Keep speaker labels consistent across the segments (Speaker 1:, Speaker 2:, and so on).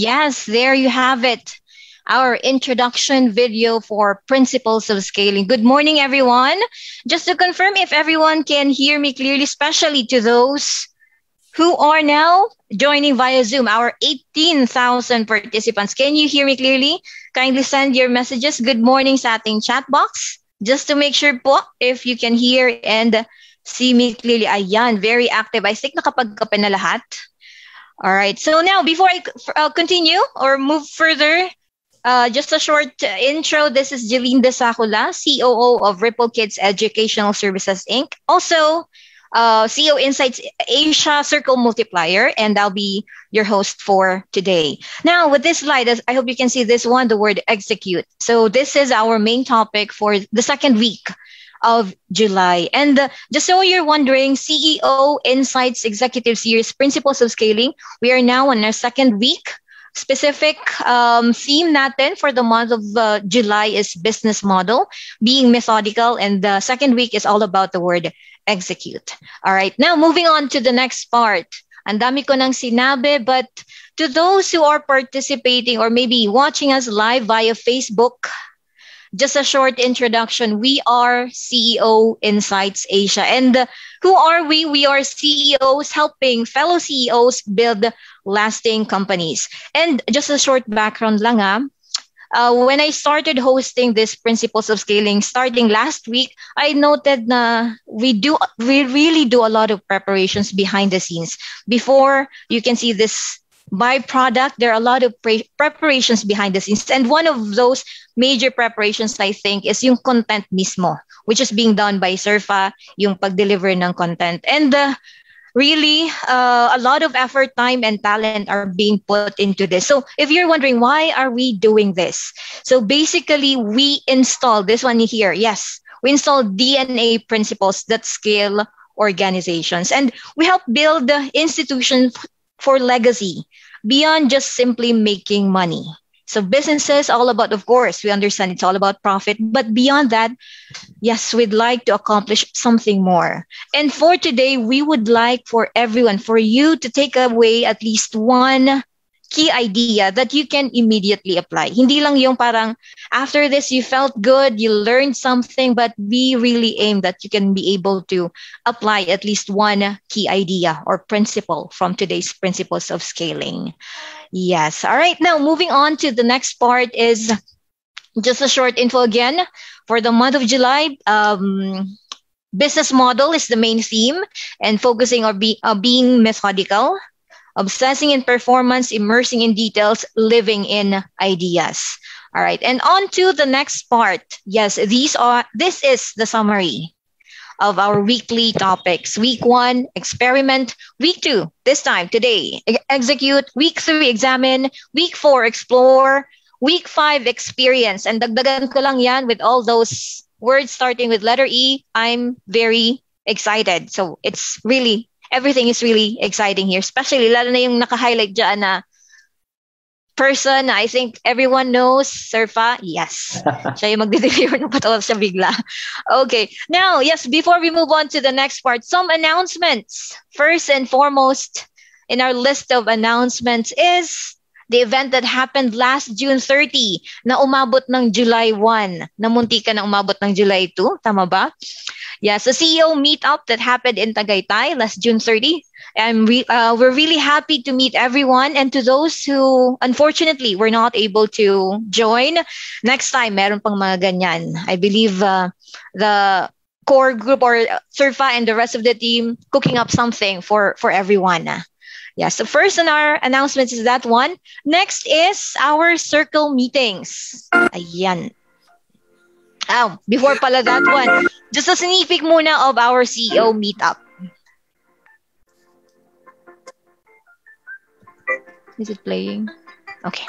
Speaker 1: yes, there you have it. Our introduction video for principles of scaling. Good morning, everyone. Just to confirm if everyone can hear me clearly, especially to those who are now joining via Zoom, our 18,000 participants. Can you hear me clearly? Kindly send your messages. Good morning sa ating chat box. Just to make sure po if you can hear and see me clearly. Ayan, very active. I think nakapagkape na lahat. All right. So now, before I uh, continue or move further, uh, just a short uh, intro. This is Jeline Desacula, COO of Ripple Kids Educational Services Inc. Also, uh, CEO Insights Asia Circle Multiplier, and I'll be your host for today. Now, with this slide, I hope you can see this one, the word execute. So this is our main topic for the second week of July. And uh, just so you're wondering, CEO Insights Executive Series Principles of Scaling, we are now on our second week. Specific um, theme natin for the month of uh, July is business model, being methodical, and the second week is all about the word execute. All right, now moving on to the next part. Ang dami ko nang sinabi, but to those who are participating or maybe watching us live via Facebook, just a short introduction. We are CEO Insights Asia. And who are we? We are CEOs helping fellow CEOs build lasting companies. And just a short background lang ah. Uh, when I started hosting this principles of scaling starting last week, I noted na we do we really do a lot of preparations behind the scenes. Before you can see this byproduct, there are a lot of pre- preparations behind the scenes. And one of those major preparations, I think, is yung content mismo, which is being done by Surfa, yung pag-deliver ng content. And uh, really, uh, a lot of effort, time, and talent are being put into this. So if you're wondering, why are we doing this? So basically, we install this one here. Yes, we install DNA principles that scale organizations. And we help build the institutions for legacy beyond just simply making money. So businesses all about, of course, we understand it's all about profit, but beyond that, yes, we'd like to accomplish something more. And for today, we would like for everyone, for you to take away at least one key idea that you can immediately apply. Hindi lang yung parang after this you felt good, you learned something, but we really aim that you can be able to apply at least one key idea or principle from today's principles of scaling. Yes. All right. Now moving on to the next part is just a short info again for the month of July. Um, business model is the main theme and focusing on be, uh, being methodical obsessing in performance, immersing in details, living in ideas. All right. And on to the next part. Yes, these are this is the summary of our weekly topics. Week one, experiment. Week two, this time, today, execute. Week three, examine. Week four, explore. Week five, experience. And dagdagan ko lang yan with all those words starting with letter E. I'm very excited. So it's really everything is really exciting here. Especially, lalo na yung naka-highlight dyan na person I think everyone knows, Surfa. Yes. siya yung magde-deliver ng patawag siya bigla. Okay. Now, yes, before we move on to the next part, some announcements. First and foremost in our list of announcements is the event that happened last June 30 na umabot ng July 1. Namunti ka na umabot ng July 2, tama ba? Yeah, so CEO meetup that happened in Tagaytay last June 30. And re- uh, we're really happy to meet everyone. And to those who unfortunately were not able to join, next time, meron pang mga ganyan. I believe uh, the core group or Surfa and the rest of the team cooking up something for, for everyone. Yeah, so first in our announcements is that one. Next is our circle meetings. Ayan. Oh, before pala that one, just a sneak muna of our CEO meetup. Is it playing? Okay.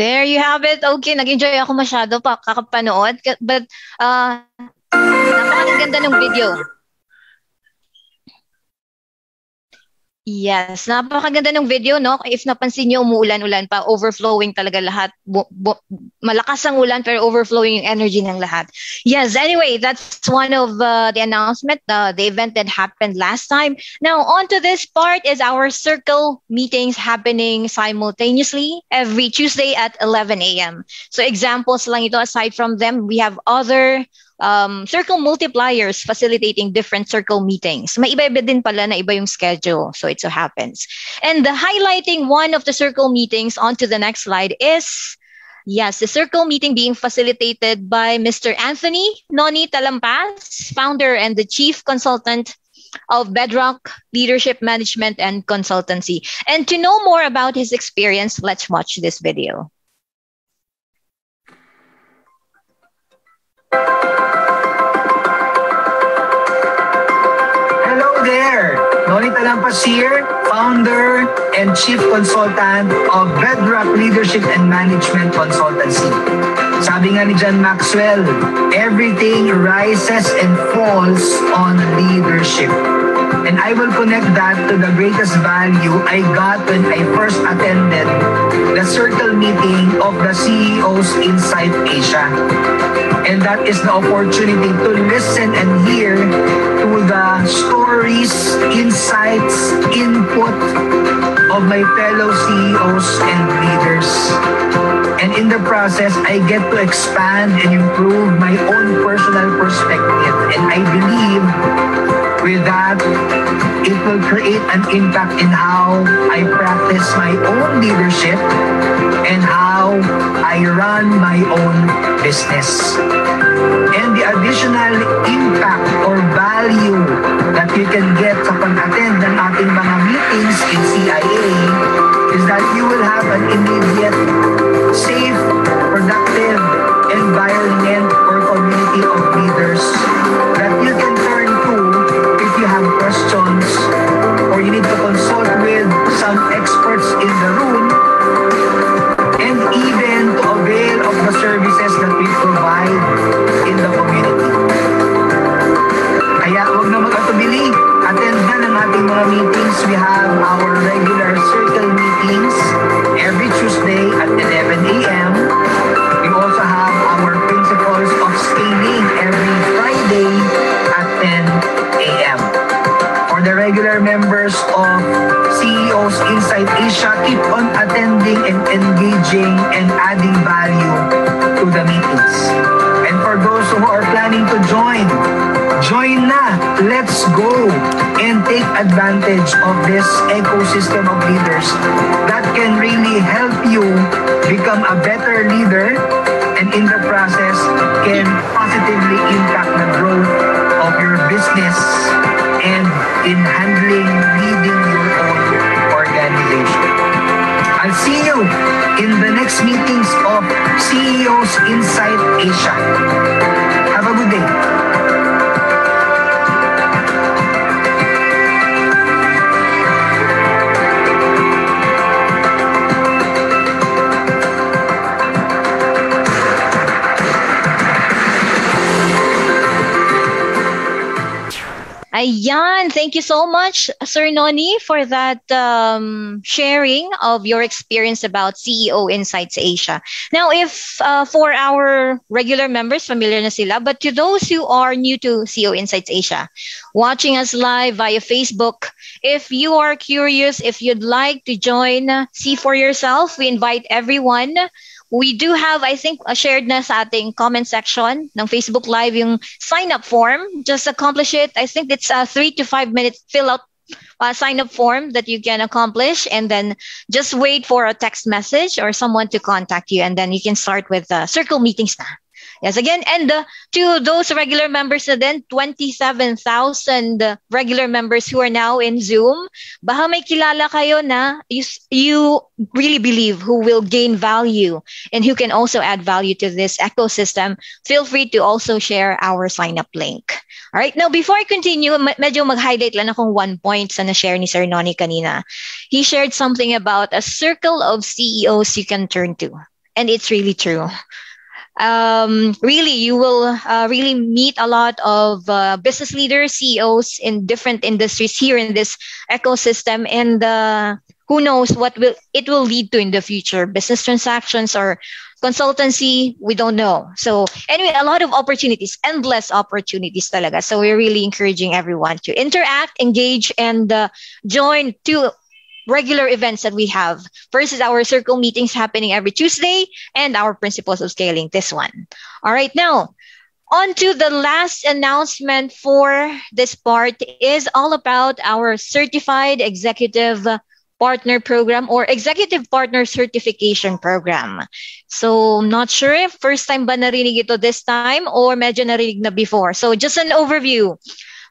Speaker 1: There you have it. Okay, nag-enjoy ako masyado pa kakapanood. But, uh, napakaganda ng video. Yes, napakaganda ng video, no? If napansin niyo, umuulan-ulan pa, overflowing talaga lahat. Bu- bu- malakas ang ulan, pero overflowing yung energy ng lahat. Yes, anyway, that's one of uh, the announcement, uh, the event that happened last time. Now, on to this part is our circle meetings happening simultaneously every Tuesday at 11 a.m. So examples lang ito, aside from them, we have other um, circle multipliers facilitating different circle meetings. May iba-iba din pala na iba yung schedule. So it so happens. And the highlighting one of the circle meetings onto the next slide is Yes, the circle meeting being facilitated by Mr. Anthony Noni Talampas, founder and the chief consultant of Bedrock Leadership Management and Consultancy. And to know more about his experience, let's watch this video.
Speaker 2: Noni Talampas here, founder and chief consultant of Bedrock Leadership and Management Consultancy. Sabi nga ni John Maxwell, everything rises and falls on leadership. And I will connect that to the greatest value I got when I first attended the circle meeting of the CEOs inside Asia. And that is the opportunity to listen and hear to the stories, insights, input of my fellow CEOs and leaders. And in the process, I get to expand and improve my own personal perspective. And I believe with that, it will create an impact in how I practice my own leadership and how I run my own business. And the additional impact or value that you can get sa pag-attend ng ating mga meetings in CIA is that you will have an immediate, safe, productive environment or community of leaders that you can turn to if you have questions or you need to consult with some experts in the room and even to avail of the services that we provide in the community. Kaya huwag na mag-atubili. Attend na ng ating mga meetings. We have our regular circle meetings every Tuesday at 11 members of CEOs Inside Asia, keep on attending and engaging and adding value to the meetings. And for those who are planning to join, join na. Let's go and take advantage of this ecosystem of leaders that can really help you become a better leader and in the process can positively impact the growth of your business and in handling leading your own organization. I'll see you in the next meetings of CEOs Inside Asia. Have a good day.
Speaker 1: Ayan, thank you so much, Sir Noni, for that um, sharing of your experience about CEO Insights Asia. Now, if uh, for our regular members, familiar na sila, but to those who are new to CEO Insights Asia, watching us live via Facebook, if you are curious, if you'd like to join, see for yourself, we invite everyone we do have, I think, a shared na sa ating comment section ng Facebook Live yung sign-up form. Just accomplish it. I think it's a three to five minute fill-out uh, sign-up form that you can accomplish and then just wait for a text message or someone to contact you and then you can start with uh, circle meetings na. Yes, again, and uh, to those regular members na din, 27,000 regular members who are now in Zoom, baka may kilala kayo na you, you really believe who will gain value and who can also add value to this ecosystem, feel free to also share our sign-up link. All right. Now, before I continue, medyo mag-highlight lang akong one point sa na-share ni Sir Noni kanina. He shared something about a circle of CEOs you can turn to. and it's really true um, really you will uh, really meet a lot of uh, business leaders ceos in different industries here in this ecosystem. And uh, who knows what will it will lead to in the future. Business transactions or consultancy we don't know. So anyway a lot of opportunities endless opportunities talaga. So we're really encouraging everyone to interact engage and uh, join to regular events that we have versus our circle meetings happening every Tuesday and our principles of scaling this one. All right, now on to the last announcement for this part is all about our certified executive partner program or executive partner certification program. So not sure if first time ba narinig ito this time or medyo narinig na before. So just an overview.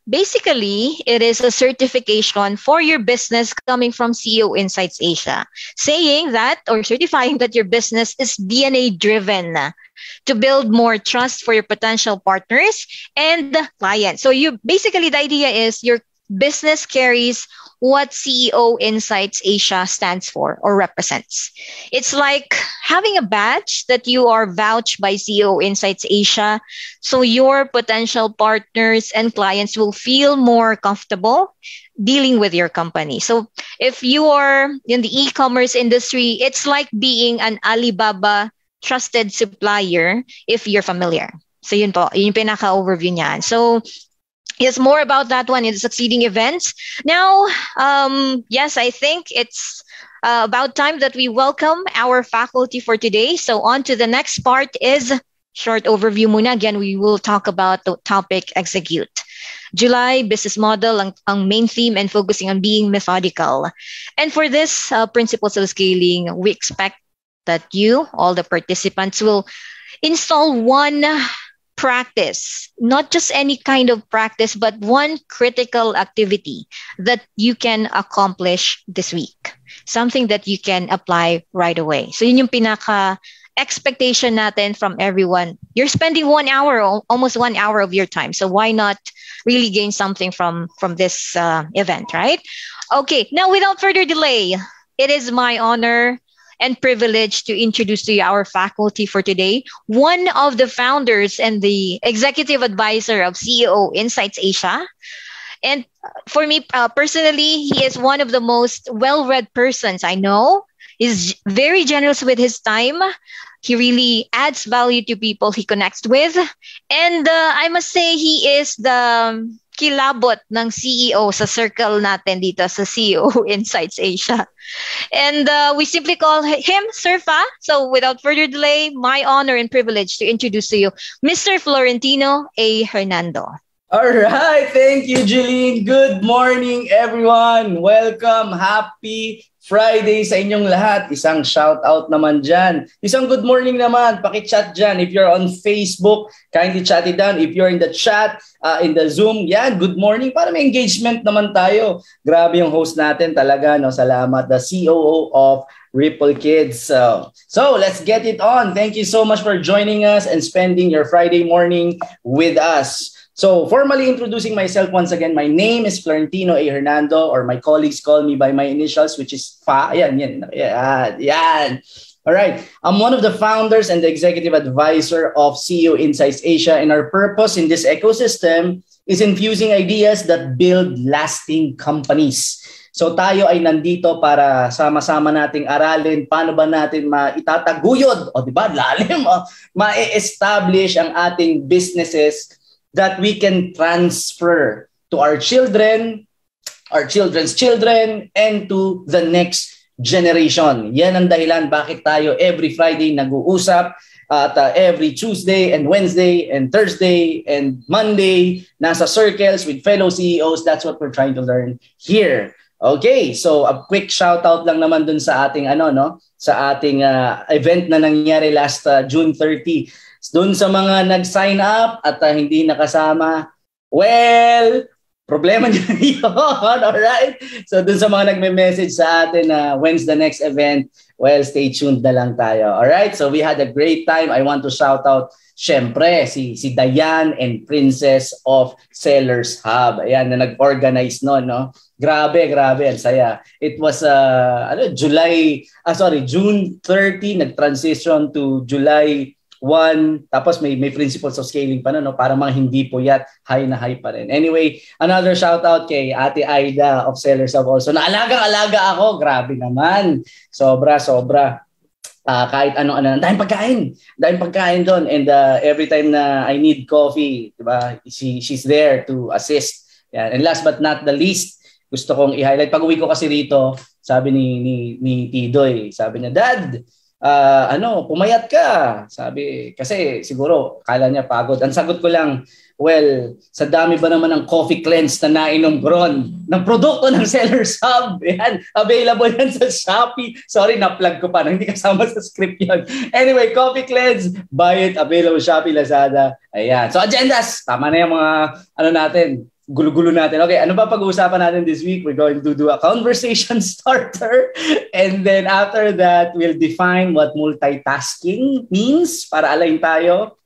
Speaker 1: Basically, it is a certification for your business coming from CEO Insights Asia, saying that or certifying that your business is DNA driven to build more trust for your potential partners and clients. So you basically the idea is your business carries what CEO Insights Asia stands for or represents. It's like having a badge that you are vouched by CEO Insights Asia. So your potential partners and clients will feel more comfortable dealing with your company. So if you are in the e-commerce industry, it's like being an Alibaba trusted supplier if you're familiar. So yun po, yun yung pinaka-overview niyan. So Yes, more about that one in the succeeding events. Now, um, yes, I think it's uh, about time that we welcome our faculty for today. So on to the next part is short overview muna. Again, we will talk about the topic execute. July business model ang, ang main theme and focusing on being methodical. And for this uh, principles of scaling, we expect that you, all the participants, will install one practice, not just any kind of practice, but one critical activity that you can accomplish this week. Something that you can apply right away. So yun yung pinaka expectation natin from everyone. You're spending one hour, almost one hour of your time. So why not really gain something from from this uh, event, right? Okay, now without further delay, it is my honor and privileged to introduce to you our faculty for today. One of the founders and the executive advisor of CEO Insights Asia. And for me uh, personally, he is one of the most well read persons I know. He's very generous with his time. He really adds value to people he connects with. And uh, I must say, he is the kilabot ng CEO sa circle natin dito sa CEO Insights Asia. And uh, we simply call him Surfa. So without further delay, my honor and privilege to introduce to you Mr. Florentino A. Hernando.
Speaker 3: All right. Thank you, Jeline. Good morning, everyone. Welcome. Happy Friday sa inyong lahat. Isang shout out naman dyan. Isang good morning naman. Paki-chat dyan. If you're on Facebook, kindly chat it down. If you're in the chat, uh, in the Zoom, yan, good morning. Para may engagement naman tayo. Grabe yung host natin talaga. No? Salamat. The COO of Ripple Kids. So, so let's get it on. Thank you so much for joining us and spending your Friday morning with us. So, formally introducing myself once again, my name is Florentino A. Hernando, or my colleagues call me by my initials, which is FA. Yan, yan, yan, yan. All right. I'm one of the founders and the executive advisor of CEO Insights Asia, and our purpose in this ecosystem is infusing ideas that build lasting companies. So tayo ay nandito para sama-sama nating aralin paano ba natin maitataguyod o di ba lalim o ma-establish ang ating businesses that we can transfer to our children, our children's children, and to the next generation. Yan ang dahilan bakit tayo every Friday nag-uusap at uh, every Tuesday and Wednesday and Thursday and Monday nasa circles with fellow CEOs. That's what we're trying to learn here. Okay, so a quick shout out lang naman dun sa ating ano no, sa ating uh, event na nangyari last uh, June 30 doon sa mga nag-sign up at uh, hindi nakasama, well, problema nyo yun. Alright? So doon sa mga nagme-message sa atin na uh, when's the next event, well, stay tuned na lang tayo. Alright? So we had a great time. I want to shout out syempre, si, si Diane and Princess of Sellers Hub. Ayan, na nag-organize no, no? Grabe, grabe, ang saya. It was uh, ano, July, ah sorry, June 30 nag-transition to July 1, tapos may may principles of scaling pa na no para mga hindi po yat high na high pa rin. Anyway, another shout out kay Ate Aida of Sellers of Also. Naalagang-alaga ako, grabe naman. Sobra, sobra. Uh, kahit ano ano, dahil pagkain. Dahil pagkain doon and uh, every time na I need coffee, 'di ba? She she's there to assist. Yan. And last but not the least, gusto kong i-highlight. Pag uwi ko kasi rito, sabi ni, ni, ni Tidoy, sabi niya, Dad, uh, ano, pumayat ka. Sabi, kasi siguro, kala niya pagod. Ang sagot ko lang, well, sa dami ba naman ng coffee cleanse na nainom Gron ng produkto ng Sellers Hub? Yan, available yan sa Shopee. Sorry, na-plug ko pa. Hindi kasama sa script yun. Anyway, coffee cleanse, buy it, available Shopee, Lazada. Ayan. So, agendas. Tama na yung mga, ano natin, gulo-gulo natin. Okay, ano ba pag-uusapan natin this week? We're going to do a conversation starter. And then after that, we'll define what multitasking means para align tayo.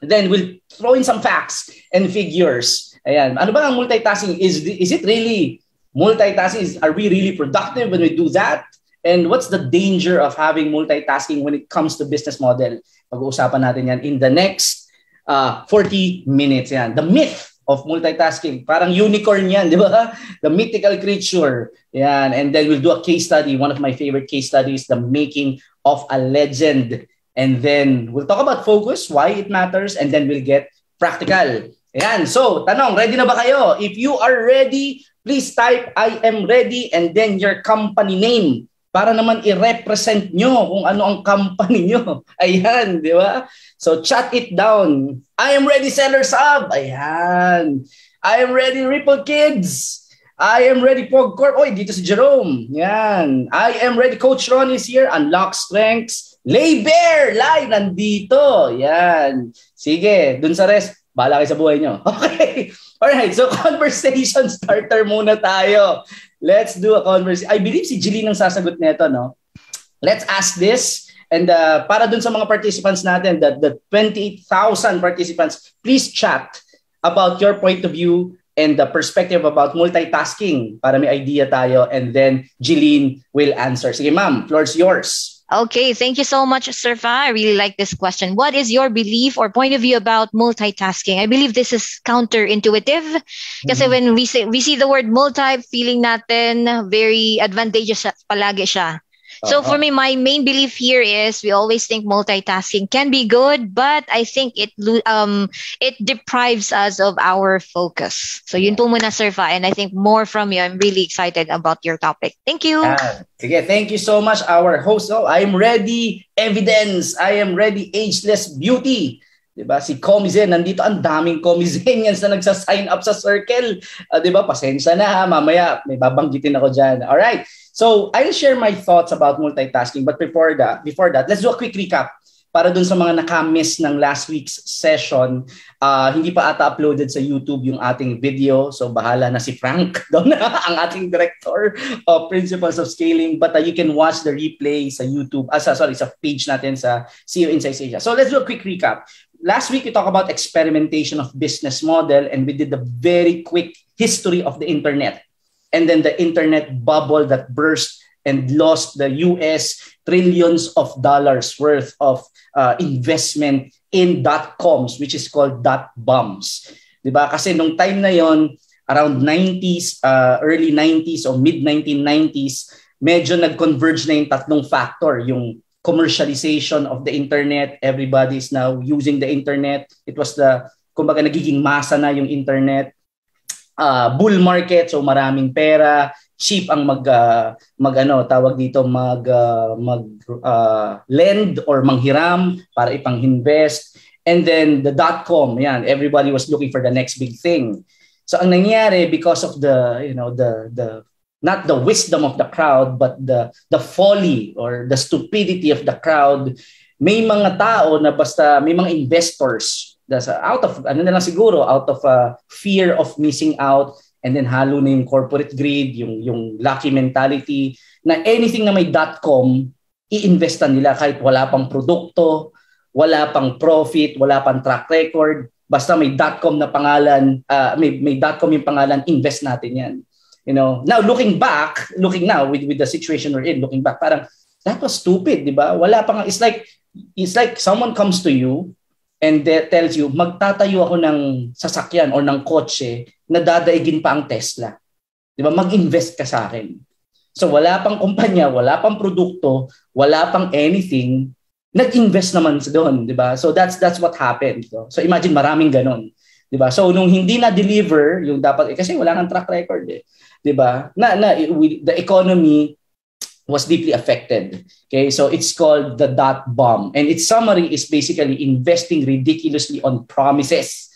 Speaker 3: Then we'll throw in some facts and figures. Ayan. Ano ba ang multitasking? Is, is it really multitasking? Is, are we really productive when we do that? And what's the danger of having multitasking when it comes to business model? Pag-uusapan natin yan in the next uh, 40 minutes. Yan. The myth of multitasking. Parang unicorn yan, di ba? The mythical creature. Yan. And then we'll do a case study. One of my favorite case studies, the making of a legend. And then we'll talk about focus, why it matters, and then we'll get practical. Yan. So, tanong, ready na ba kayo? If you are ready, please type I am ready and then your company name para naman i-represent nyo kung ano ang company nyo. Ayan, di ba? So chat it down. I am ready Sellers Hub. Ayan. I am ready Ripple Kids. I am ready Pog Corp. Oy, dito si Jerome. Yan. I am ready Coach Ron is here. Unlock strengths. Lay Bear live nandito. Yan. Sige, dun sa rest, bahala kayo sa buhay nyo. Okay. Alright, so conversation starter muna tayo. Let's do a conversation. I believe si Jilly nang sasagot nito, no? Let's ask this. And uh, para dun sa mga participants natin, the, the 28,000 participants, please chat about your point of view and the perspective about multitasking para may idea tayo. And then Jeline will answer. Sige ma'am, floor's yours.
Speaker 1: Okay, thank you so much, Surfa. I really like this question. What is your belief or point of view about multitasking? I believe this is counterintuitive kasi mm-hmm. when we say we see the word multi, feeling natin very advantageous palagi siya. So for uh-huh. me, my main belief here is we always think multitasking can be good, but I think it um it deprives us of our focus. So yun po muna, Sir Fa, and I think more from you. I'm really excited about your topic. Thank you.
Speaker 3: Ah, sige, thank you so much, our host. Oh, I'm ready. Evidence. I am ready. Ageless beauty. Diba? Si Comizen, nandito ang daming Comizenians na nagsa-sign up sa circle. Uh, diba? Pasensya na ha, mamaya may babanggitin ako dyan. All right. So I'll share my thoughts about multitasking but before that, before that, let's do a quick recap para dun sa mga nakamiss ng last week's session. Uh, hindi pa ata uploaded sa YouTube yung ating video. So bahala na si Frank doon ang ating director of Principles of Scaling. But uh, you can watch the replay sa YouTube, uh, sorry, sa page natin sa CEO Insights Asia. So let's do a quick recap. Last week, we talked about experimentation of business model and we did a very quick history of the internet and then the internet bubble that burst and lost the US trillions of dollars worth of uh, investment in dot coms which is called dot bombs. 'Di ba? Kasi nung time na 'yon, around 90s, uh, early 90s o mid 1990s, medyo nag-converge na yung tatlong factor, yung commercialization of the internet, everybody is now using the internet. It was the kumbaga nagiging masa na yung internet. Uh, bull market so maraming pera. Cheap ang mag uh, mag ano tawag dito mag uh, mag uh, lend or manghiram para ipang-invest. And then the dot com yan everybody was looking for the next big thing. So ang nangyari because of the you know the the not the wisdom of the crowd but the the folly or the stupidity of the crowd. May mga tao na basta may mga investors that's out of ano na lang siguro out of uh, fear of missing out and then halo na yung corporate greed yung yung lucky mentality na anything na may .com iinvestan nila kahit wala pang produkto wala pang profit wala pang track record. Basta may .com na pangalan uh, may may .com yung pangalan invest natin yan You know, now looking back, looking now with, with the situation we're in, looking back, parang that was stupid, di ba? Wala pa nga, it's like, it's like someone comes to you and de- tells you, magtatayo ako ng sasakyan or ng kotse na dadaigin pa ang Tesla. Di ba? Mag-invest ka sa akin. So wala pang kumpanya, wala pang produkto, wala pang anything, nag-invest naman sa doon, di ba? So that's that's what happened. So, so imagine maraming ganon. 'Di ba? So nung hindi na deliver yung dapat eh, kasi wala nang track record eh. 'Di? Na, na we, the economy was deeply affected. Okay? So it's called the dot bomb and its summary is basically investing ridiculously on promises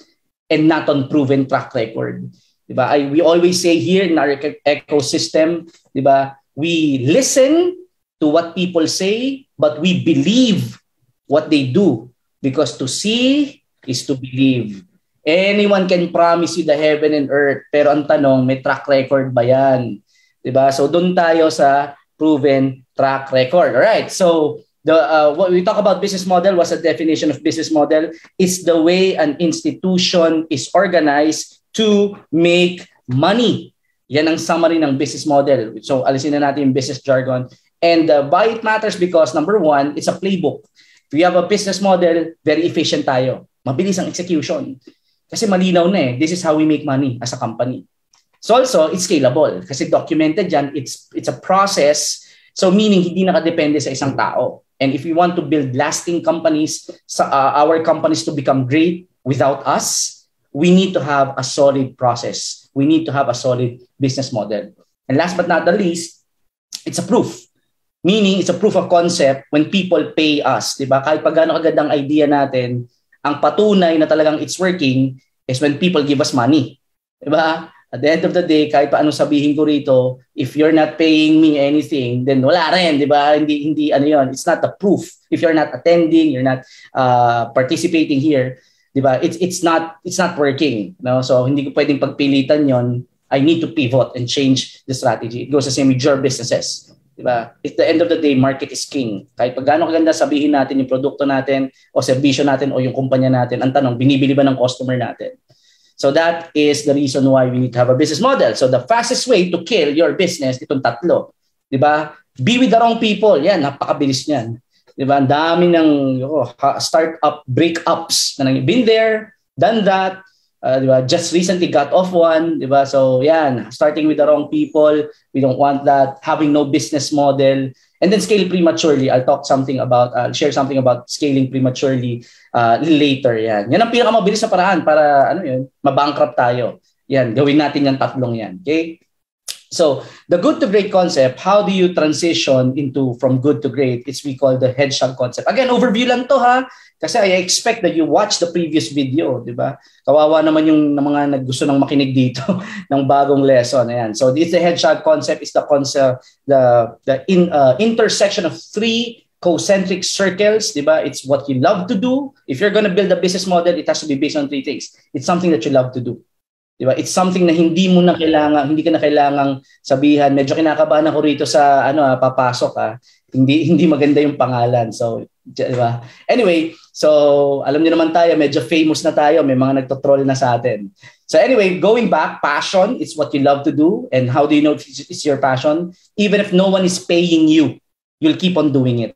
Speaker 3: and not on proven track record. ba? I, we always say here in our ecosystem. ba? We listen to what people say, but we believe what they do because to see is to believe. Anyone can promise you the heaven and earth, pero ang tanong, may track record ba yan? 'Di ba? So doon tayo sa proven track record. All right. So the uh, what we talk about business model was a definition of business model is the way an institution is organized to make money. Yan ang summary ng business model. So alisin na natin yung business jargon. And uh, why it matters because number one, it's a playbook. If you have a business model, very efficient tayo. Mabilis ang execution. Kasi malinaw na eh, this is how we make money as a company. So also, it's scalable kasi documented yan, it's, it's a process. So meaning, hindi nakadepende sa isang tao. And if we want to build lasting companies, sa, uh, our companies to become great without us, we need to have a solid process. We need to have a solid business model. And last but not the least, it's a proof. Meaning, it's a proof of concept when people pay us. Diba? Kahit pag gano'ng agad idea natin, ang patunay na talagang it's working is when people give us money. Diba? At the end of the day, kahit paano sabihin ko rito, if you're not paying me anything, then wala rin, di ba? Hindi, hindi, ano yon it's not the proof. If you're not attending, you're not uh, participating here, di ba? It's, it's not, it's not working. No? So, hindi ko pwedeng pagpilitan yon I need to pivot and change the strategy. It goes the same with your businesses. Diba? At the end of the day, market is king. Kahit pag gaano kaganda sabihin natin yung produkto natin o serbisyo natin o yung kumpanya natin, ang tanong, binibili ba ng customer natin? So that is the reason why we need to have a business model. So the fastest way to kill your business, itong tatlo. Diba? Be with the wrong people. Yan, napakabilis niyan. Diba? Ang dami ng oh, startup breakups na nang been there, done that, uh, diba? just recently got off one, diba? So yan, starting with the wrong people, we don't want that, having no business model, and then scale prematurely. I'll talk something about, I'll share something about scaling prematurely uh, later. Yan. Yan ang pinakamabilis na paraan para ano yun, mabankrupt tayo. Yan, gawin natin yung tatlong yan. Okay? So the good to great concept, how do you transition into from good to great? It's we call the hedgehog concept. Again, overview lang to ha. Kasi I expect that you watch the previous video, di ba? Kawawa naman yung mga naggusto ng makinig dito ng bagong lesson. Ayan. So this the hedgehog concept is the concept, the the in, uh, intersection of three concentric circles, di ba? It's what you love to do. If you're gonna build a business model, it has to be based on three things. It's something that you love to do. Di ba? It's something na hindi mo na kailangan, hindi ka na kailangang sabihan. Medyo kinakabahan ako rito sa ano, ah, papasok ah. Hindi hindi maganda yung pangalan. So, di ba? Anyway, so alam niyo naman tayo, medyo famous na tayo, may mga nagto-troll na sa atin. So anyway, going back, passion is what you love to do and how do you know it's your passion? Even if no one is paying you, you'll keep on doing it.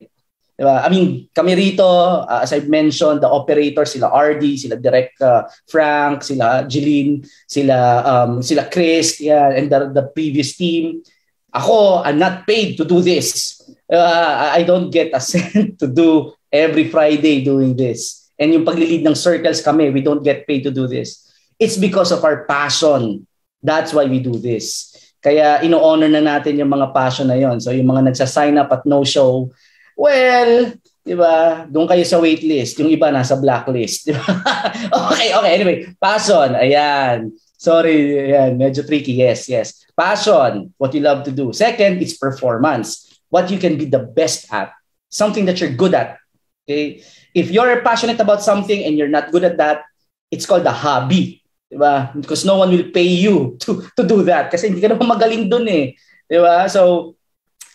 Speaker 3: Diba? I mean, kami rito, uh, as I've mentioned, the operators, sila RD, sila Direct uh, Frank, sila Jeline, sila um, sila Chris, yeah, and the, the previous team. Ako, I'm not paid to do this. Uh, I don't get a cent to do every Friday doing this. And yung paglilid ng circles kami, we don't get paid to do this. It's because of our passion. That's why we do this. Kaya ino-honor na natin yung mga passion na yon. So yung mga nagsa-sign up at no show, Well, di ba? Doon kayo sa waitlist. Yung iba nasa blacklist. Di ba? okay, okay. Anyway, passion. Ayan. Sorry, ayan. Medyo tricky. Yes, yes. Passion. What you love to do. Second, it's performance. What you can be the best at. Something that you're good at. Okay? If you're passionate about something and you're not good at that, it's called a hobby. Diba? Because no one will pay you to to do that kasi hindi ka naman magaling doon eh. Diba? So,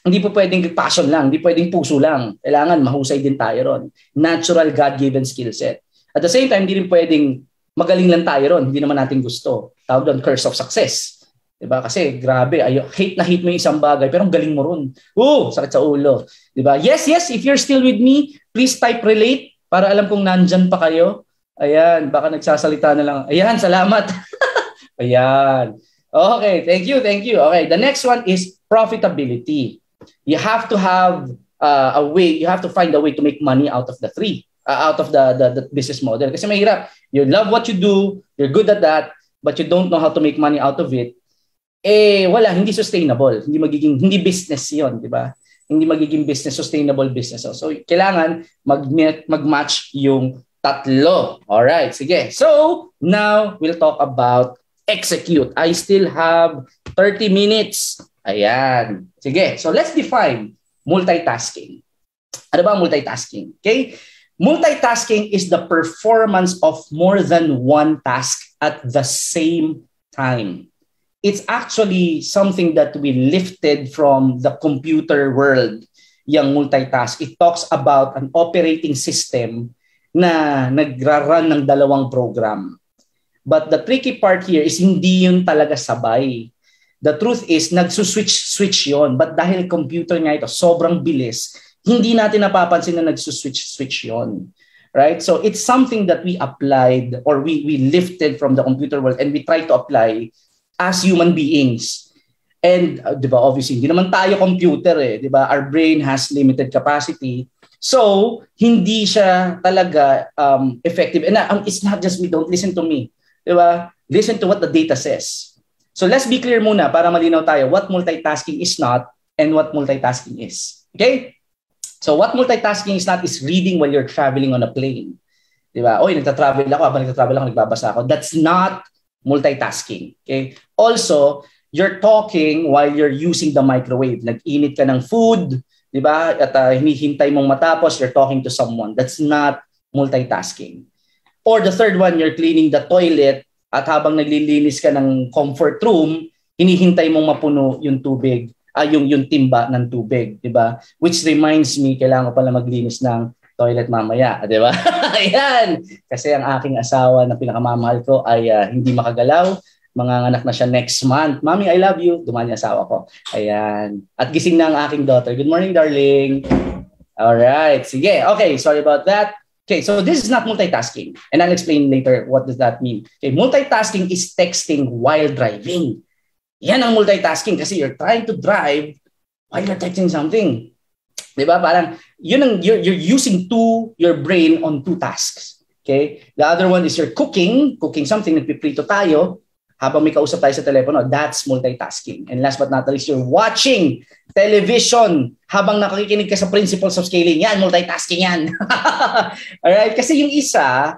Speaker 3: hindi po pwedeng passion lang, hindi pwedeng puso lang. Kailangan mahusay din tayo ron. Natural God-given skill set. At the same time, hindi rin pwedeng magaling lang tayo ron. Hindi naman natin gusto. Tawag doon, curse of success. 'Diba? Kasi grabe, ayo hate na hate mo yung isang bagay pero ang galing mo ron. Oh, sakit sa ulo. 'Di ba? Yes, yes, if you're still with me, please type relate para alam kong nandyan pa kayo. Ayan, baka nagsasalita na lang. Ayan, salamat. Ayan. Okay, thank you, thank you. Okay, the next one is profitability. You have to have uh, a way, you have to find a way to make money out of the three, uh, out of the, the, the business model. Kasi mahirap. You love what you do, you're good at that, but you don't know how to make money out of it eh wala, hindi sustainable. Hindi magiging hindi business 'yon, di ba? Hindi magiging business sustainable business. So, kailangan mag mag-match yung tatlo. All right, sige. So, now we'll talk about execute. I still have 30 minutes. Ayan. Sige. So, let's define multitasking. Ano ba multitasking? Okay? Multitasking is the performance of more than one task at the same time it's actually something that we lifted from the computer world, yung multitask. It talks about an operating system na nagra-run ng dalawang program. But the tricky part here is hindi yun talaga sabay. The truth is, nagsuswitch-switch yon But dahil computer nga ito, sobrang bilis, hindi natin napapansin na nagsuswitch-switch yon Right? So it's something that we applied or we, we lifted from the computer world and we try to apply as human beings. And uh, 'di ba obviously hindi naman tayo computer eh, 'di ba? Our brain has limited capacity. So, hindi siya talaga um, effective. And uh, it's not just me, don't listen to me. 'Di ba? Listen to what the data says. So, let's be clear muna para malinaw tayo what multitasking is not and what multitasking is. Okay? So, what multitasking is not is reading while you're traveling on a plane. 'Di ba? Oy, nagta-travel ako, habang nagta-travel ako, nagbabasa ako. That's not multitasking. Okay? Also, you're talking while you're using the microwave. Nag-init ka ng food, di ba? At uh, hinihintay mong matapos, you're talking to someone. That's not multitasking. Or the third one, you're cleaning the toilet at habang naglilinis ka ng comfort room, hinihintay mong mapuno yung tubig, ah, yung, yung timba ng tubig, di ba? Which reminds me, kailangan ko pala maglinis ng toilet mamaya, di ba? Ayan! Kasi ang aking asawa na pinakamamahal ko ay uh, hindi makagalaw. Mga anak na siya next month. Mami, I love you. Dumani asawa ko. Ayan. At gising na ang aking daughter. Good morning, darling. All right. Sige. Okay. Sorry about that. Okay. So this is not multitasking. And I'll explain later what does that mean. Okay. Multitasking is texting while driving. Yan ang multitasking kasi you're trying to drive while you're texting something. 'Di ba? Parang yun ang you're, you're using two your brain on two tasks. Okay? The other one is you're cooking, cooking something, nagpiprito tayo habang may kausap tayo sa telepono. That's multitasking. And last but not least, you're watching television habang nakikinig ka sa principles of scaling. Yan, multitasking yan. Alright? Kasi yung isa,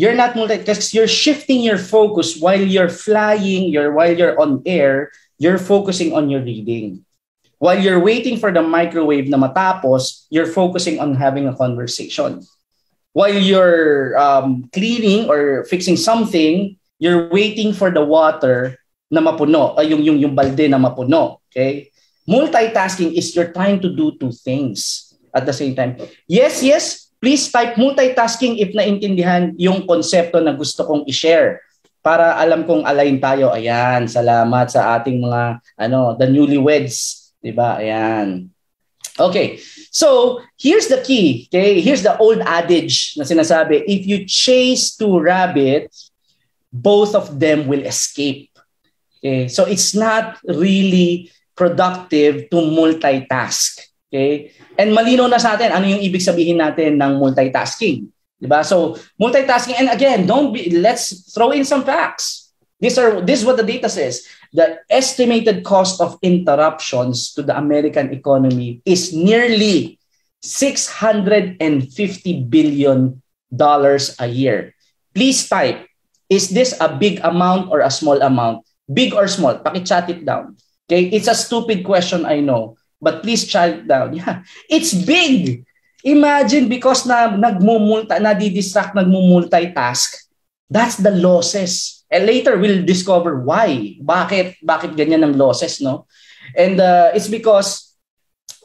Speaker 3: you're not multi because you're shifting your focus while you're flying, you're while you're on air, you're focusing on your reading. While you're waiting for the microwave na matapos, you're focusing on having a conversation. While you're um, cleaning or fixing something, you're waiting for the water na mapuno, uh, yung, yung, yung balde na mapuno. Okay? Multitasking is you're trying to do two things at the same time. Yes, yes, please type multitasking if naintindihan yung konsepto na gusto kong i-share para alam kong align tayo. Ayan, salamat sa ating mga ano, the newlyweds 'Di ba? Ayan. Okay. So, here's the key. Okay? Here's the old adage na sinasabi, if you chase two rabbits, both of them will escape. Okay? So, it's not really productive to multitask. Okay? And malino na sa atin ano yung ibig sabihin natin ng multitasking. 'Di ba? So, multitasking and again, don't be let's throw in some facts. These are this is what the data says. The estimated cost of interruptions to the American economy is nearly 650 billion dollars a year. Please type, is this a big amount or a small amount? Big or small? Paki-chat it down. Okay? It's a stupid question, I know. But please chat it down. Yeah. It's big. Imagine because na nagmumulta, nadi-distract, nagmumultitask, that's the losses And later we'll discover why. Bakit bakit ganyan ang losses, no? And uh, it's because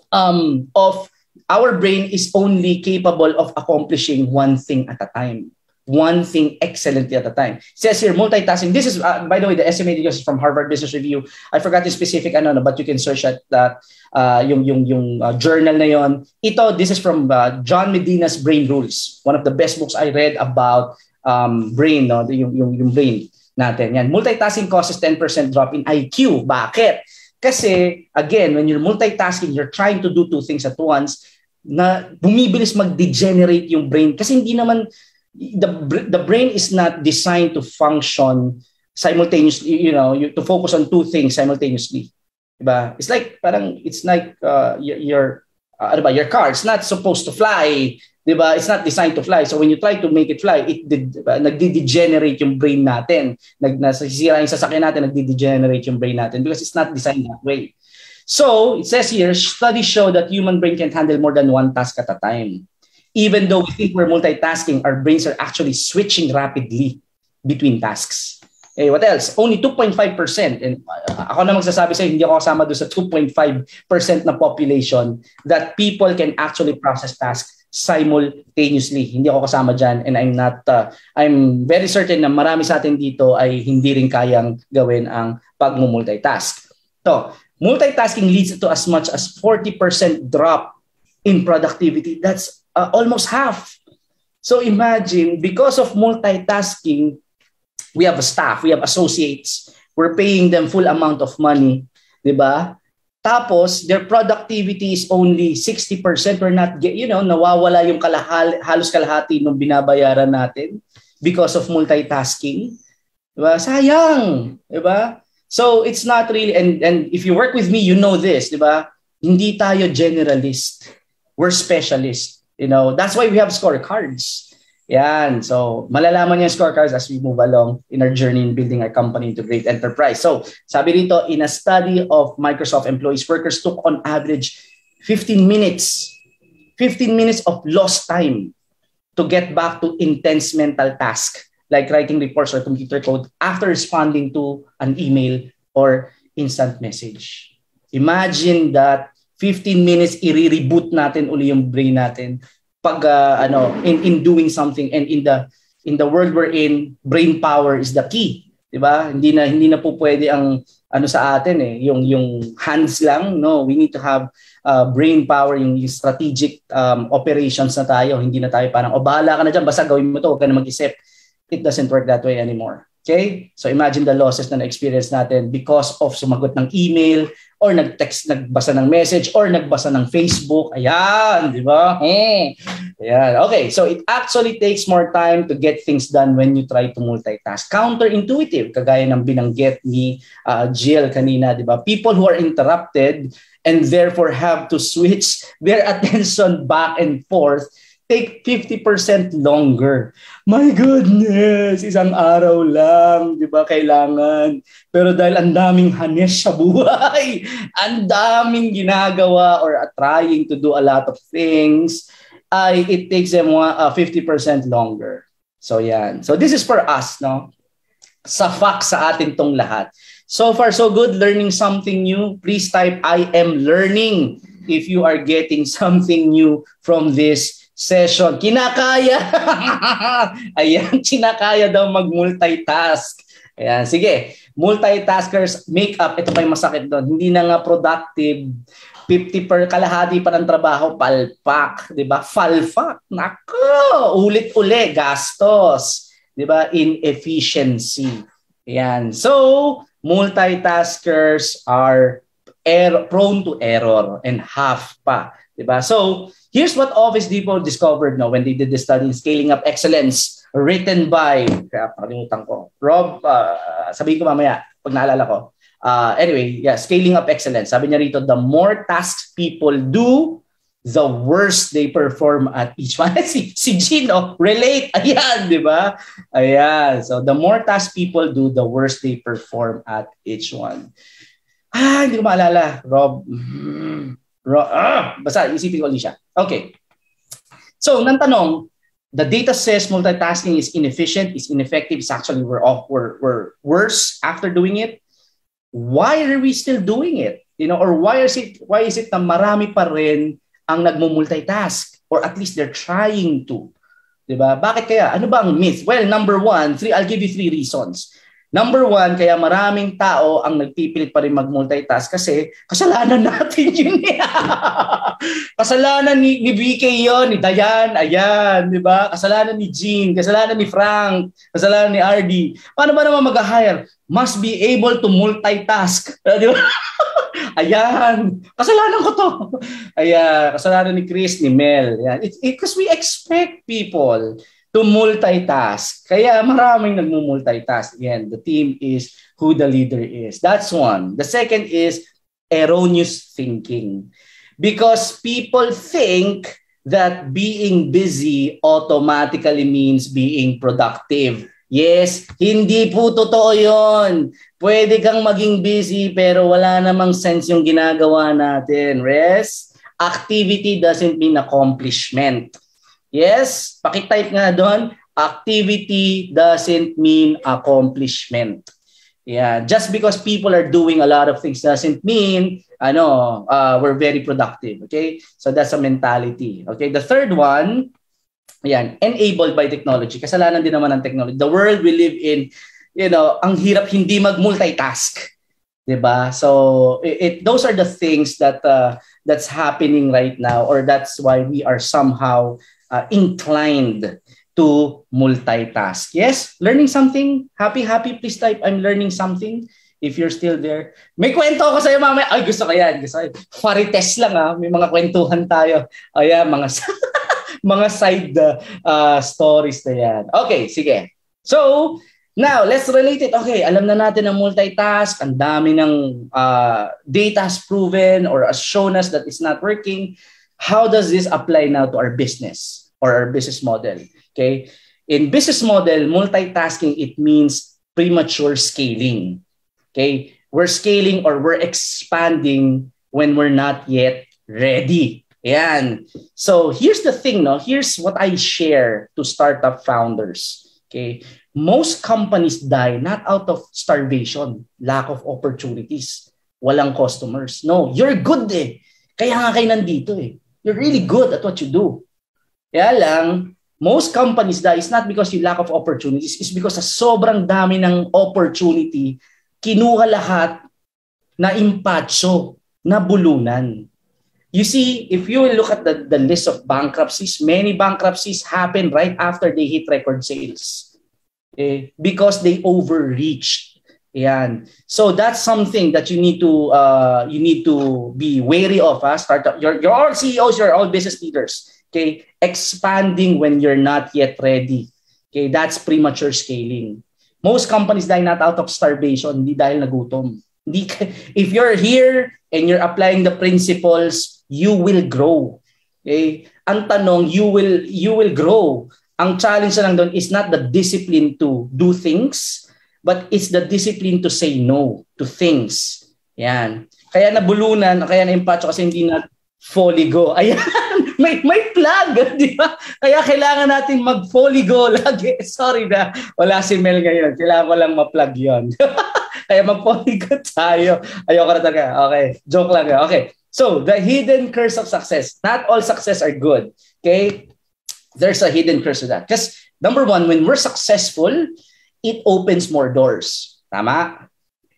Speaker 3: um, of our brain is only capable of accomplishing one thing at a time. One thing excellently at a time. Says here, multitasking. This is, uh, by the way, the estimated is from Harvard Business Review. I forgot the specific ano, but you can search at that, uh, yung, yung, yung uh, journal na yon. Ito, this is from uh, John Medina's Brain Rules. One of the best books I read about um, brain, no? yung, yung, yung brain natin. Yan. Multitasking causes 10% drop in IQ. Bakit? Kasi, again, when you're multitasking, you're trying to do two things at once, na bumibilis mag-degenerate yung brain. Kasi hindi naman, the the brain is not designed to function simultaneously you know you, to focus on two things simultaneously. Diba? It's like parang it's like uh, your, your uh, ano ba your car it's not supposed to fly. Diba? It's not designed to fly. So when you try to make it fly it diba, nagde-degenerate yung brain natin. Nag nasisira yung sasakyan natin nagde-degenerate yung brain natin because it's not designed that way. So it says here studies show that human brain can handle more than one task at a time even though we think we're multitasking, our brains are actually switching rapidly between tasks. Eh, what else? Only 2.5%. And uh, ako na magsasabi sa'yo, hindi ako kasama doon sa 2.5% na population that people can actually process tasks simultaneously. Hindi ako kasama dyan and I'm not, uh, I'm very certain na marami sa atin dito ay hindi rin kayang gawin ang pag-multitask. So, multitasking leads to as much as 40% drop in productivity. That's uh, almost half. So imagine, because of multitasking, we have a staff, we have associates, we're paying them full amount of money, di ba? Tapos, their productivity is only 60%. We're not, you know, nawawala yung kalahal, halos kalahati nung binabayaran natin because of multitasking. Diba? Sayang. Diba? So, it's not really, and, and if you work with me, you know this, diba? Hindi tayo generalist. We're specialists. You know, that's why we have scorecards. Yan. So, malalaman yung scorecards as we move along in our journey in building our company into great enterprise. So, sabi dito, in a study of Microsoft employees, workers took on average 15 minutes, 15 minutes of lost time to get back to intense mental task like writing reports or computer code after responding to an email or instant message. Imagine that 15 minutes i-reboot natin uli yung brain natin. Pag uh, ano in in doing something and in the in the world we're in brain power is the key 'di ba? Hindi na hindi na po pwede ang ano sa atin eh yung yung hands lang no? We need to have uh, brain power yung, yung strategic um, operations na tayo. Hindi na tayo parang o bahala ka na diyan basta gawin mo to. Huwag ka na mag-isip. It doesn't work that way anymore okay so imagine the losses na na-experience natin because of sumagot ng email or nag-text, nagbasa ng message, or nagbasa ng Facebook. Ayan, di ba? Eh. Ayan. Okay, so it actually takes more time to get things done when you try to multitask. Counterintuitive, kagaya ng binanggit ni uh, Jill kanina, di ba? People who are interrupted and therefore have to switch their attention back and forth take 50% longer. My goodness, isang araw lang, di ba, kailangan. Pero dahil ang daming hanes sa buhay, ang daming ginagawa or uh, trying to do a lot of things, ay it takes them uh, 50% longer. So yan. So this is for us, no? Sa fact sa atin tong lahat. So far, so good. Learning something new. Please type, I am learning if you are getting something new from this session. Kinakaya. Ayan, kinakaya daw mag-multitask. Ayan, sige. Multitaskers, make up. Ito pa yung masakit doon. Hindi na nga productive. 50 per kalahati pa ng trabaho, palpak. ba? Falfak. Nako, ulit-uli, gastos. ba? Inefficiency. Ayan. So, multitaskers are er- prone to error and half pa. ba? So, Here's what Office Depot discovered no, when they did the study Scaling Up Excellence written by, kaya pakalimutan ko, Rob, uh, sabihin ko mamaya pag naalala ko. Uh, anyway, yeah, Scaling Up Excellence. Sabi niya rito, the more tasks people do, the worse they perform at each one. si, si Gino, relate. Ayan, di ba? Ayan. So, the more tasks people do, the worse they perform at each one. Ah, hindi ko maalala. Rob, mm, Ro- ah, basta isipin ko siya. Okay. So, nang tanong, the data says multitasking is inefficient, is ineffective, is actually we're, off, we're, we're worse after doing it. Why are we still doing it? You know, or why is it why is it na marami pa rin ang nagmo-multitask or at least they're trying to? 'Di ba? Bakit kaya? Ano ba ang myth? Well, number one, three, I'll give you three reasons. Number one, kaya maraming tao ang nagpipilit pa rin mag-multitask kasi kasalanan natin yun. Eh. kasalanan ni, ni BK yun, ni Dayan, ayan, di ba? Kasalanan ni Jean, kasalanan ni Frank, kasalanan ni RD. Paano ba naman mag-hire? Must be able to multitask. Di ba? ayan, kasalanan ko to. Ayan, kasalanan ni Chris, ni Mel. Ayan. It, it, because we expect people to multitask. Kaya maraming nagmo-multitask. Again, the team is who the leader is. That's one. The second is erroneous thinking. Because people think that being busy automatically means being productive. Yes, hindi po totoo yon. Pwede kang maging busy pero wala namang sense yung ginagawa natin. Rest, activity doesn't mean accomplishment. Yes, pakitype nga doon, activity doesn't mean accomplishment. Yeah, just because people are doing a lot of things doesn't mean ano, uh, we're very productive, okay? So that's a mentality. Okay, the third one, yan, enabled by technology. Kasalanan din naman ng technology. The world we live in, you know, ang hirap hindi mag-multitask. 'Di ba? So it, it those are the things that uh, that's happening right now or that's why we are somehow uh, inclined to multitask. Yes, learning something. Happy, happy. Please type, I'm learning something. If you're still there. May kwento ako sa'yo mamaya. Ay, gusto ko yan. Gusto ko. Farites lang. Ah. May mga kwentuhan tayo. Ayan, mga mga side uh, stories na yan. Okay, sige. So, now, let's relate it. Okay, alam na natin ang multitask. Ang dami ng uh, data proven or has shown us that it's not working. How does this apply now to our business? or our business model. Okay? In business model, multitasking, it means premature scaling. Okay? We're scaling or we're expanding when we're not yet ready. Yan. So here's the thing, no? Here's what I share to startup founders. Okay? Most companies die not out of starvation, lack of opportunities, walang customers. No, you're good eh. Kaya nga kayo nandito eh. You're really good at what you do. Kaya lang, most companies die is not because you lack of opportunities, it's because sa sobrang dami ng opportunity, kinuha lahat na impatso, na bulunan. You see, if you look at the, the list of bankruptcies, many bankruptcies happen right after they hit record sales. Okay? Because they overreached. Yan. So that's something that you need to uh, you need to be wary of. Huh? Startup, you're, you're all CEOs, you're all business leaders. Okay, expanding when you're not yet ready. Okay, that's premature scaling. Most companies die not out of starvation, hindi dahil nagutom. Hindi, if you're here and you're applying the principles, you will grow. Okay? Ang tanong, you will you will grow. Ang challenge lang doon is not the discipline to do things, but it's the discipline to say no to things. Yan. Kaya nabulunan, kaya na-impatcho kasi hindi na fully go. Ayan may may plug, di ba? Kaya kailangan natin mag-fully go lagi. Sorry na, wala si Mel ngayon. Kailangan ko lang ma-plug yon. Kaya mag-fully tayo. Ayoko na talaga. Okay, joke lang. Okay. So, the hidden curse of success. Not all success are good. Okay? There's a hidden curse to that. Because number one, when we're successful, it opens more doors. Tama?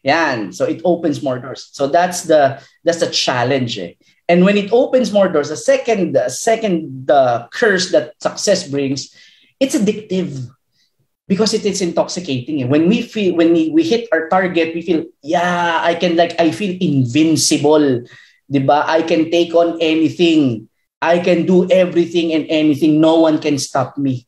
Speaker 3: Yan. So it opens more doors. So that's the that's the challenge. Eh. And when it opens more doors, the second, the second the curse that success brings, it's addictive because it is intoxicating. When we feel, when we, we hit our target, we feel, yeah, I can like, I feel invincible. Diba? I can take on anything. I can do everything and anything. No one can stop me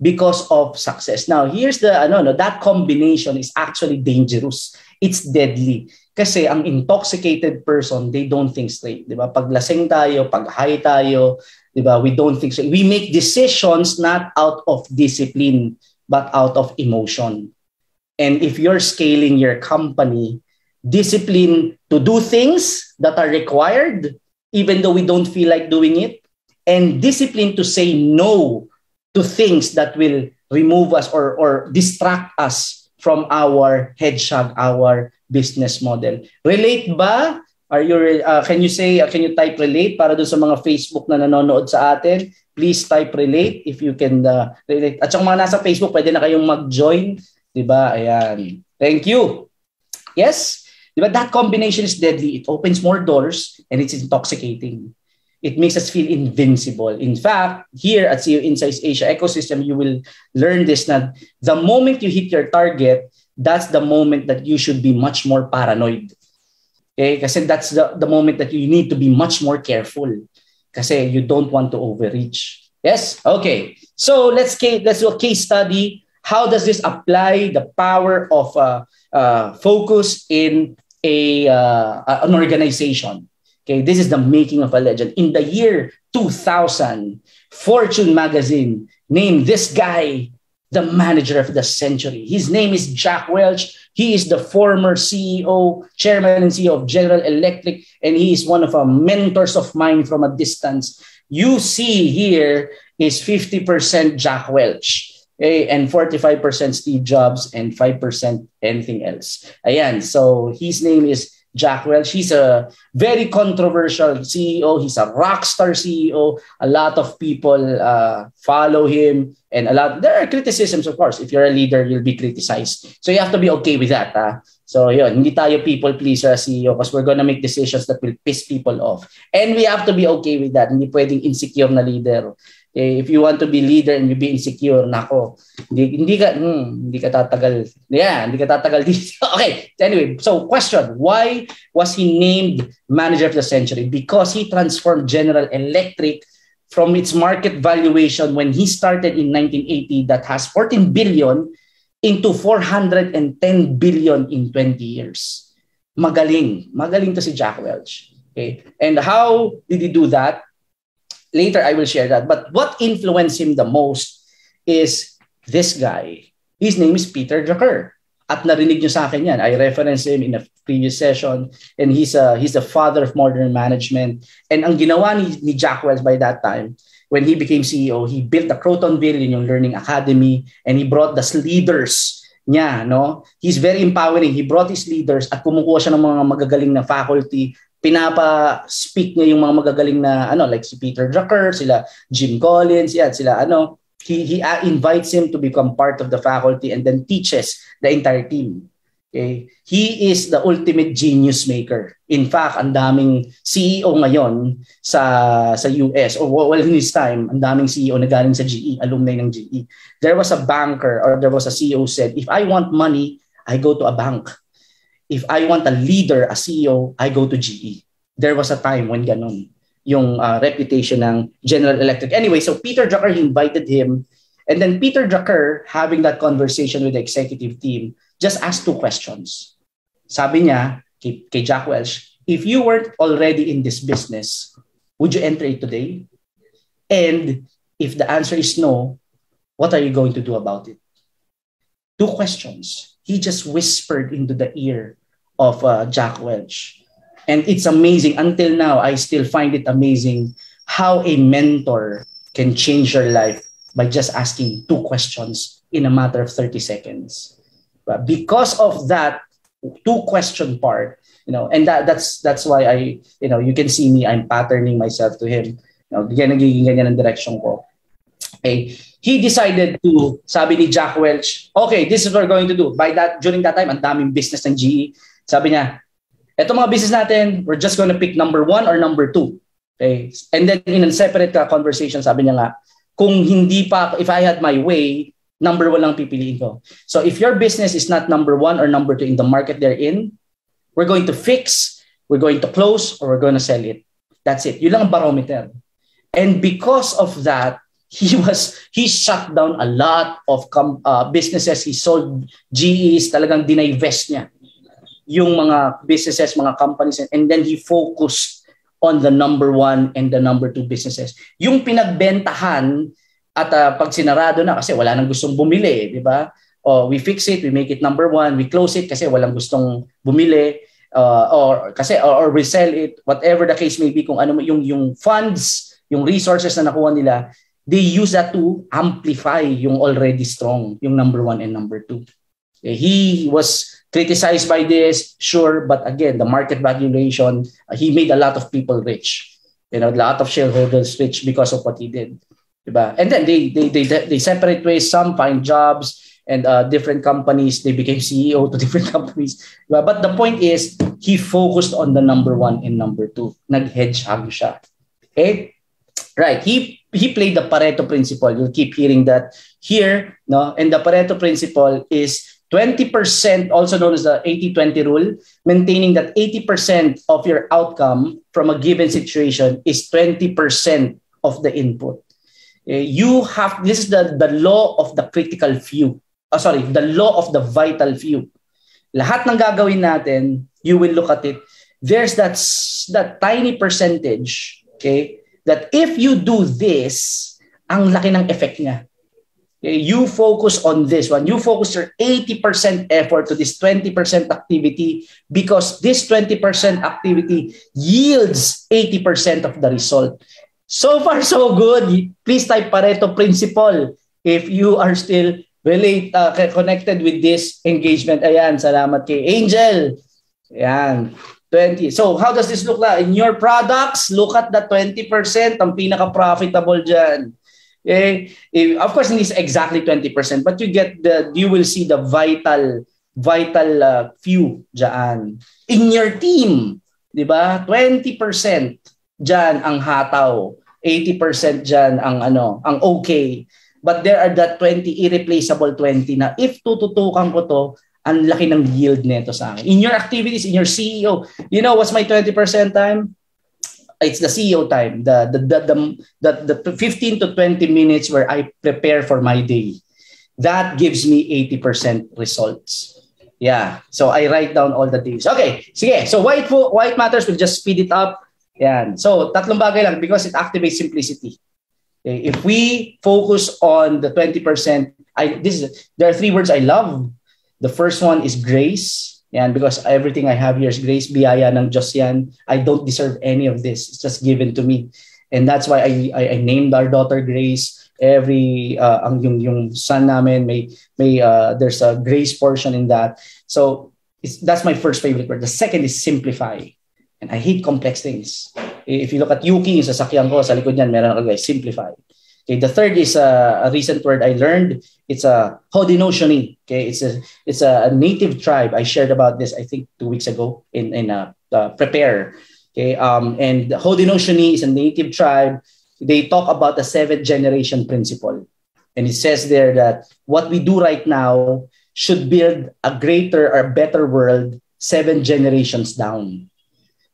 Speaker 3: because of success. Now, here's the, ano, no, that combination is actually dangerous. It's deadly kasi ang intoxicated person, they don't think straight. Ba? Pag lasing tayo, pag high tayo, di? We don't think straight. We make decisions not out of discipline, but out of emotion. And if you're scaling your company, discipline to do things that are required, even though we don't feel like doing it, and discipline to say no to things that will remove us or, or distract us from our headshot, our business model. Relate ba Are you uh, can you say uh, can you type relate para doon sa mga Facebook na nanonood sa atin? Please type relate if you can uh, relate. At yung mga nasa Facebook, pwede na kayong mag-join, 'di ba? Ayan. Thank you. Yes. 'Di ba that combination is deadly. It opens more doors and it's intoxicating. It makes us feel invincible. In fact, here at CEO Insights Asia ecosystem, you will learn this that the moment you hit your target, that's the moment that you should be much more paranoid. Okay? Kasi that's the, the moment that you need to be much more careful. Kasi you don't want to overreach. Yes? Okay. So let's, let's do a case study. How does this apply the power of uh, uh, focus in a uh, an organization? Okay, this is the making of a legend. In the year 2000, Fortune magazine named this guy the manager of the century. His name is Jack Welch. He is the former CEO, chairman and CEO of General Electric, and he is one of our mentors of mine from a distance. You see here is 50% Jack Welch. Okay, and 45% Steve Jobs and 5% anything else. Ayan, so his name is Jack Welch. He's a very controversial CEO. He's a rock star CEO. A lot of people uh, follow him, and a lot there are criticisms, of course. If you're a leader, you'll be criticized. So you have to be okay with that. Ah. So yun, hindi tayo people pleaser as CEO because we're gonna make decisions that will piss people off. And we have to be okay with that. Hindi pwedeng insecure na leader. Eh, if you want to be leader and you be insecure, nako, hindi, hindi ka, hmm, hindi ka tatagal. Yeah, hindi ka tatagal dito. okay, anyway, so question, why was he named manager of the century? Because he transformed General Electric from its market valuation when he started in 1980 that has 14 billion into 410 billion in 20 years. Magaling. Magaling to si Jack Welch. Okay. And how did he do that? Later I will share that. But what influenced him the most is this guy. His name is Peter Drucker. At narinig niyo sa akin yan. I referenced him in a previous session. And he's, a, he's the father of modern management. And ang ginawa ni, ni Jack Welch by that time, when he became CEO, he built the Crotonville, yun yung learning academy, and he brought the leaders niya, no? He's very empowering. He brought his leaders at kumukuha siya ng mga magagaling na faculty pinapa-speak niya yung mga magagaling na ano like si Peter Drucker, sila Jim Collins, yan, sila ano, he he uh, invites him to become part of the faculty and then teaches the entire team. Okay? He is the ultimate genius maker. In fact, ang daming CEO ngayon sa sa US or well in his time, ang daming CEO na galing sa GE, alumni ng GE. There was a banker or there was a CEO said, if I want money, I go to a bank if I want a leader, a CEO, I go to GE. There was a time when ganun yung uh, reputation ng General Electric. Anyway, so Peter Drucker, invited him. And then Peter Drucker, having that conversation with the executive team, just asked two questions. Sabi niya kay, kay Jack Welch, if you weren't already in this business, would you enter it today? And if the answer is no, what are you going to do about it? Two questions he just whispered into the ear of uh, Jack Welch. And it's amazing. Until now, I still find it amazing how a mentor can change your life by just asking two questions in a matter of 30 seconds. But because of that two question part, you know, and that that's that's why I, you know, you can see me, I'm patterning myself to him. You know, nagiging ganyan ang direction ko. Okay he decided to, sabi ni Jack Welch, okay, this is what we're going to do. By that, during that time, ang daming business ng GE. Sabi niya, eto mga business natin, we're just going to pick number one or number two. Okay? And then in a separate conversation, sabi niya nga, kung hindi pa, if I had my way, number one lang pipiliin ko. So if your business is not number one or number two in the market they're in, we're going to fix, we're going to close, or we're going to sell it. That's it. Yun lang ang barometer. And because of that, he was he shut down a lot of com, uh, businesses. He sold GEs talagang dinivest niya yung mga businesses mga companies. And then he focused on the number one and the number two businesses. Yung pinagbentahan at uh, pag sinarado na kasi wala nang gustong bumili di ba? Oh we fix it we make it number one we close it kasi walang gustong bumili uh, or kasi or, or resell it whatever the case may be kung ano yung yung funds yung resources na nakuha nila they use that to amplify yung already strong, yung number one and number two. He was criticized by this, sure, but again, the market valuation, he made a lot of people rich. You know, a lot of shareholders rich because of what he did. Diba? And then they, they, they, they separate ways. Some find jobs and uh, different companies. They became CEO to different companies. Diba? But the point is, he focused on the number one and number two. Nag-hedgehog siya. Okay? Right. He he played the Pareto principle. You'll keep hearing that here. No? And the Pareto principle is 20%, also known as the 80-20 rule, maintaining that 80% of your outcome from a given situation is 20% of the input. Eh, you have, this is the, the law of the critical few. Oh, sorry, the law of the vital few. Lahat ng gagawin natin, you will look at it. There's that, that tiny percentage, okay, that if you do this, ang laki ng effect niya. Okay, you focus on this one. You focus your 80% effort to this 20% activity because this 20% activity yields 80% of the result. So far, so good. Please type Pareto principle if you are still relate uh, connected with this engagement. Ayan, salamat kay Angel. Ayan. 20. So, how does this look like? In your products, look at the 20%, ang pinaka-profitable dyan. Eh, of course, hindi exactly 20%, but you get the, you will see the vital, vital uh, few dyan. In your team, di ba? 20% dyan ang hataw. 80% dyan ang ano, ang okay. But there are that 20 irreplaceable 20 na if tututukan ko to, ang laki ng yield nito sa akin. In your activities, in your CEO, you know what's my 20% time? it's the CEO time, the the the the, the, the 15 to 20 minutes where I prepare for my day. That gives me 80% results. Yeah. So I write down all the things. Okay. Sige. So white white matters will just speed it up. Yan. So tatlong bagay lang because it activates simplicity. Okay. If we focus on the 20%, I this is there are three words I love. The first one is grace. Yan, because everything I have here is grace, biyaya ng Diyos yan. I don't deserve any of this. It's just given to me. And that's why I, I, I named our daughter Grace. Every, uh, ang yung, yung son namin, may, may, uh, there's a grace portion in that. So that's my first favorite word. The second is simplify. And I hate complex things. If you look at Yuki, yung sasakyan ko, sa likod niyan, meron ako guys, simplify. Okay, the third is a, a recent word I learned. It's a Haudenosaunee. Okay, it's a it's a, a, native tribe. I shared about this I think two weeks ago in in a uh, prepare. Okay, um, and Haudenosaunee is a native tribe. They talk about the seventh generation principle, and it says there that what we do right now should build a greater or better world seven generations down.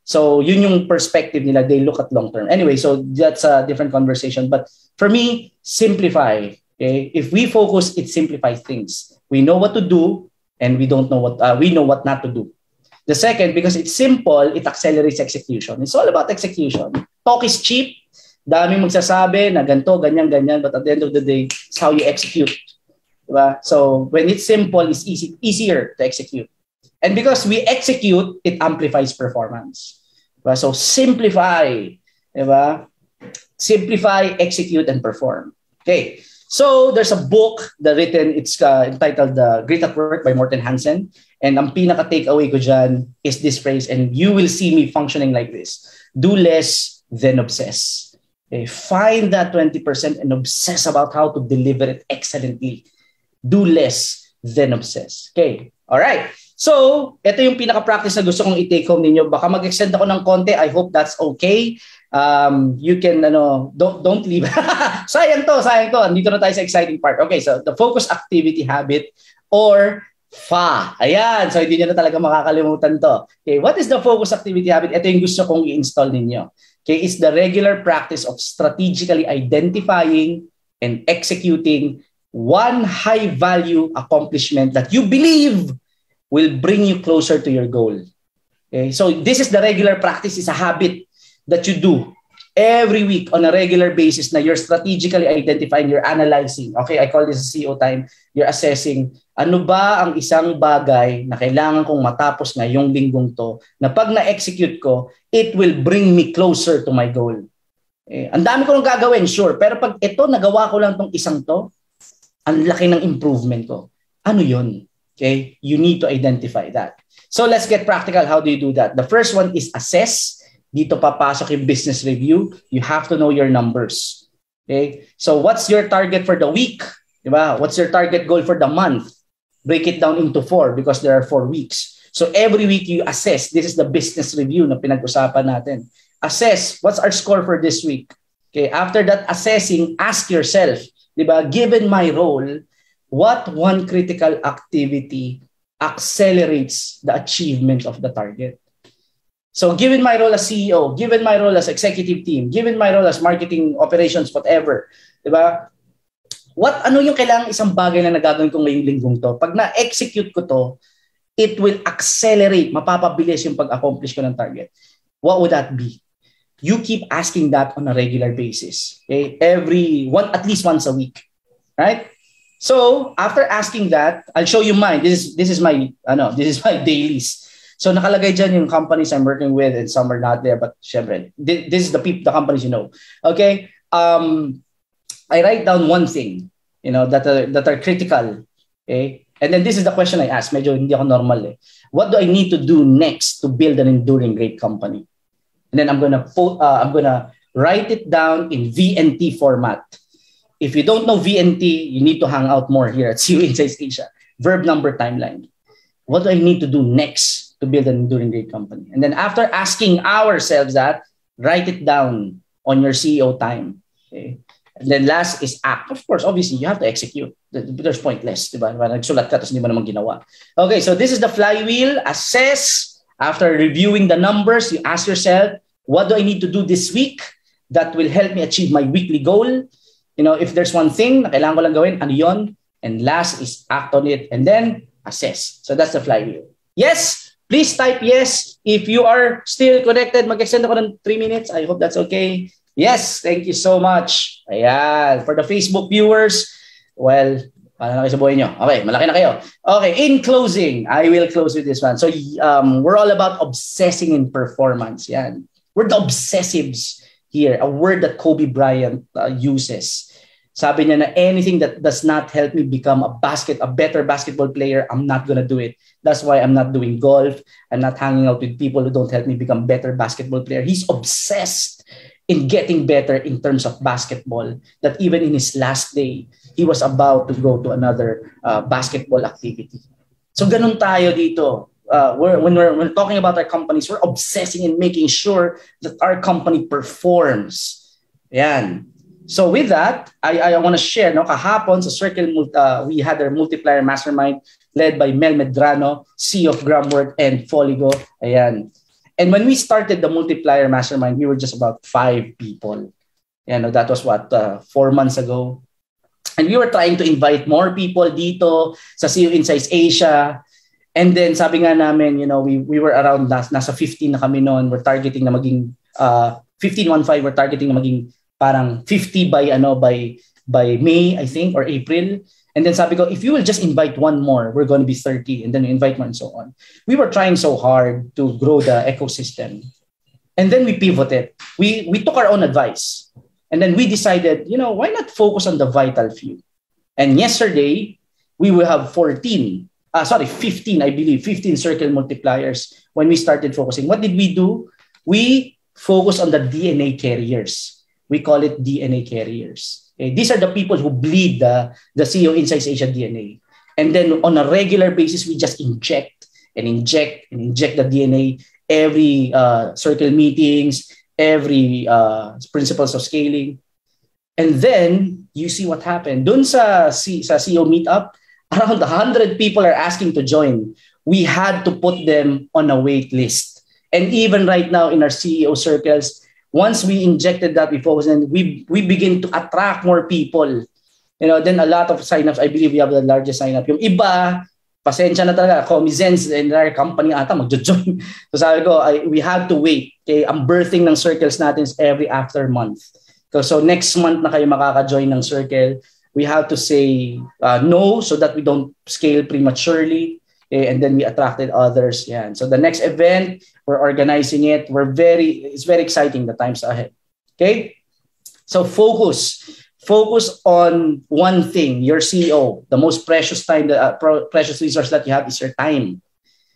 Speaker 3: So yun yung perspective nila. They look at long term. Anyway, so that's a different conversation. But for me, simplify. Okay, if we focus, it simplifies things. We know what to do, and we don't know what uh, we know what not to do. The second, because it's simple, it accelerates execution. It's all about execution. Talk is cheap. Daming magsasabi na ganto, ganyan, ganyan. But at the end of the day, it's how you execute. Diba? So when it's simple, it's easy, easier to execute. And because we execute, it amplifies performance. Diba? So simplify. Diba? Simplify, execute, and perform. Okay. So there's a book that written, it's uh, entitled The Great at Work by Morten Hansen. And ang pinaka takeaway ko dyan is this phrase, and you will see me functioning like this. Do less than obsess. Okay. Find that 20% and obsess about how to deliver it excellently. Do less than obsess. Okay. All right. So, ito yung pinaka-practice na gusto kong i-take home ninyo. Baka mag-extend ako ng konti. I hope that's okay. Um, you can, ano, don't, don't leave. sayang to, sayang to. Dito na tayo sa exciting part. Okay, so the focus activity habit or FA. Ayan, so hindi nyo na talaga makakalimutan to. Okay, what is the focus activity habit? Ito yung gusto kong i-install ninyo. Okay, it's the regular practice of strategically identifying and executing one high value accomplishment that you believe will bring you closer to your goal. Okay? So this is the regular practice, it's a habit that you do every week on a regular basis na you're strategically identifying, you're analyzing. Okay, I call this a CEO time. You're assessing ano ba ang isang bagay na kailangan kong matapos ngayong linggong to na pag na-execute ko, it will bring me closer to my goal. Eh, ang dami ko nang gagawin, sure. Pero pag ito, nagawa ko lang tong isang to, ang laki ng improvement ko. Ano yon? Okay? You need to identify that. So let's get practical. How do you do that? The first one is assess. Dito papasok yung business review. You have to know your numbers. Okay? So what's your target for the week? Diba? What's your target goal for the month? Break it down into four because there are four weeks. So every week you assess. This is the business review na pinag-usapan natin. Assess, what's our score for this week? Okay, after that assessing, ask yourself, di ba, given my role, what one critical activity accelerates the achievement of the target? So given my role as CEO, given my role as executive team, given my role as marketing operations, whatever, di ba? What, ano yung kailangan isang bagay na nagagawin ko ngayong linggong to? Pag na-execute ko to, it will accelerate, mapapabilis yung pag-accomplish ko ng target. What would that be? you keep asking that on a regular basis. Okay? Every one at least once a week. Right? So, after asking that, I'll show you mine. This is this is my ano, this is my dailies. So nakalagay dyan yung companies I'm working with and some are not there but syempre, this is the people the companies you know. Okay? Um I write down one thing, you know, that are, that are critical. Okay? And then this is the question I ask. Medyo hindi ako normal eh. What do I need to do next to build an enduring great company? and then I'm gonna uh, I'm gonna write it down in VNT format. If you don't know VNT, you need to hang out more here at CU Insights Asia. Verb number timeline. What do I need to do next to build an enduring great company? And then after asking ourselves that, write it down on your CEO time. Okay. And then last is act. Of course, obviously, you have to execute. There's pointless, di ginawa. Okay, so this is the flywheel. Assess, After reviewing the numbers, you ask yourself, what do I need to do this week that will help me achieve my weekly goal? You know, if there's one thing na kailangan ko lang gawin, ano yon? And last is act on it and then assess. So that's the flywheel. Yes, please type yes. If you are still connected, mag-extend ako ng 3 minutes. I hope that's okay. Yes, thank you so much. Ayan. For the Facebook viewers, well, Paano na kayo sa buhay nyo? Okay, malaki na kayo. Okay, in closing, I will close with this one. So, um, we're all about obsessing in performance. Yan. We're the obsessives here, a word that Kobe Bryant uh, uses. Sabi niya na anything that does not help me become a basket, a better basketball player, I'm not gonna do it. That's why I'm not doing golf. I'm not hanging out with people who don't help me become better basketball player. He's obsessed in getting better in terms of basketball. That even in his last day, he was about to go to another uh, basketball activity. So ganun tayo dito. Uh, we're, when we're, when talking about our companies, we're obsessing in making sure that our company performs. Yan. So with that, I, I want to share, no, kahapon sa Circle, uh, we had our multiplier mastermind led by Mel Medrano, CEO of Gramwork and Foligo. Ayan. And when we started the multiplier mastermind, we were just about five people. You know, that was what, uh, four months ago. And we were trying to invite more people dito sa CU Insights Asia. And then sabi nga namin, you know, we, we were around, nas, nasa 15 na kami noon. We're targeting na maging, uh, 15-1-5, we're targeting na maging parang 50 by, ano, by, by May, I think, or April. And then sabi ko, if you will just invite one more, we're going to be 30. And then invite more and so on. We were trying so hard to grow the ecosystem. And then we pivoted. We, we took our own advice. And then we decided, you know, why not focus on the vital few? And yesterday, we will have 14, uh, sorry, 15, I believe, 15 circle multipliers when we started focusing. What did we do? We focus on the DNA carriers. We call it DNA carriers. Okay? These are the people who bleed the, the CEO Insights Asia DNA. And then on a regular basis, we just inject and inject and inject the DNA every uh, circle meetings, every uh, principles of scaling. And then you see what happened. Dun sa, sa CEO meetup, around 100 people are asking to join. We had to put them on a wait list. And even right now in our CEO circles, once we injected that, focus and we, we begin to attract more people. You know, then a lot of signups, I believe we have the largest signup. Yung iba, pasensya na talaga, Comizens and our company ata magjo-join. So sabi ko, I, we have to wait. Okay, ang birthing ng circles natin is every after month. So, so next month na kayo makaka-join ng circle. We have to say uh, no so that we don't scale prematurely. Okay, and then we attracted others. Yeah. So the next event, we're organizing it. We're very, it's very exciting the times ahead. Okay. So focus focus on one thing, your CEO. The most precious time, the uh, precious resource that you have is your time.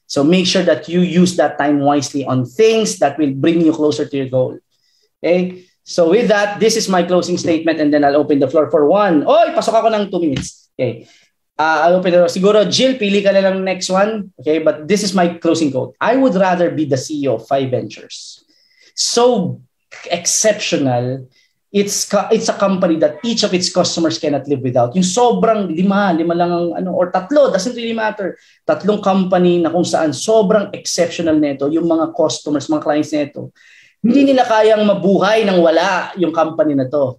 Speaker 3: So make sure that you use that time wisely on things that will bring you closer to your goal. Okay? So with that, this is my closing statement and then I'll open the floor for one. Oy, pasok ako ng two minutes. Okay. Uh, I'll open the floor. Siguro, Jill, pili ka na lang next one. Okay, but this is my closing quote. I would rather be the CEO of Five Ventures. So exceptional it's it's a company that each of its customers cannot live without. Yung sobrang lima, lima lang ang ano or tatlo, doesn't really matter. Tatlong company na kung saan sobrang exceptional nito yung mga customers, mga clients nito. Hindi nila kayang mabuhay nang wala yung company na to.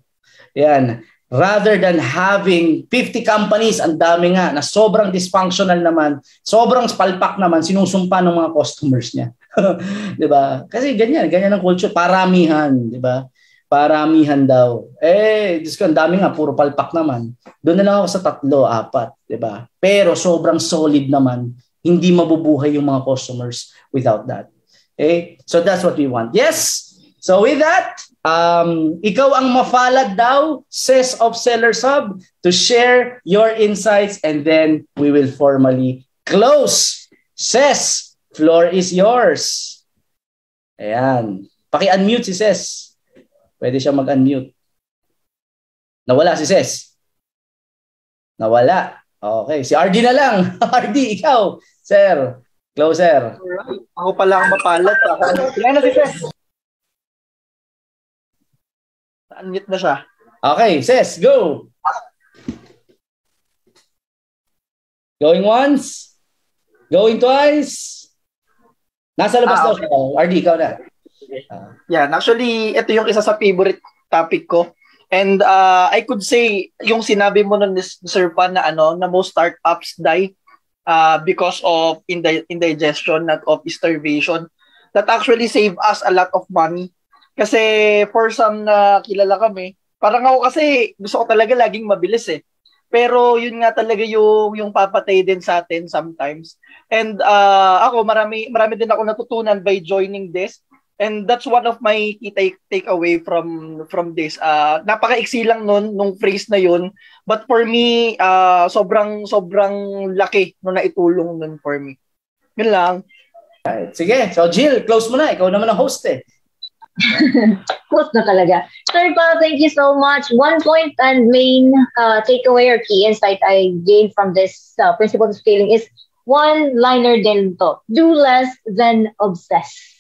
Speaker 3: Yan. Rather than having 50 companies, ang dami nga, na sobrang dysfunctional naman, sobrang palpak naman, sinusumpa ng mga customers niya. 'Di ba? Kasi ganyan, ganyan ang culture, paramihan, 'di ba? paramihan daw. Eh, Diyos ko, ang dami nga, puro palpak naman. Doon na lang ako sa tatlo, apat, di ba? Pero sobrang solid naman. Hindi mabubuhay yung mga customers without that. Okay? So that's what we want. Yes! So with that, um, ikaw ang mafalad daw, says of Seller Sub, to share your insights and then we will formally close. Says, floor is yours. Ayan. Paki-unmute si Ses. Pwede siya mag-unmute. Nawala si Ses. Nawala. Okay. Si RD na lang. RD, ikaw. Sir. Closer.
Speaker 4: Alright. Ako pala ang mapalat. Kailan na si Ses? Unmute na siya.
Speaker 3: Okay. Ses, go. Going once. Going twice. Nasa labas ah, okay. daw siya. RD, ikaw na.
Speaker 4: Uh, yeah, actually, ito yung isa sa favorite topic ko. And uh, I could say, yung sinabi mo nun, Sir Pan, na, ano, na most startups die uh, because of indi- indigestion, not of starvation. That actually save us a lot of money. Kasi for some na kilala kami, parang ako kasi gusto ko talaga laging mabilis eh. Pero yun nga talaga yung yung papatay din sa atin sometimes. And uh, ako marami marami din ako natutunan by joining this And that's one of my key take takeaway from from this. Uh, napakaiksi lang nun nung phrase na yun. But for me, uh, sobrang sobrang laki nung naitulong nun for me. Yun lang.
Speaker 3: Right. Sige. So Jill, close mo na. Ikaw naman ang host eh.
Speaker 1: Close na talaga. Sir Pa, thank you so much. One point and main uh, takeaway or key insight I gained from this uh, principle of scaling is one-liner din to. Do less than obsess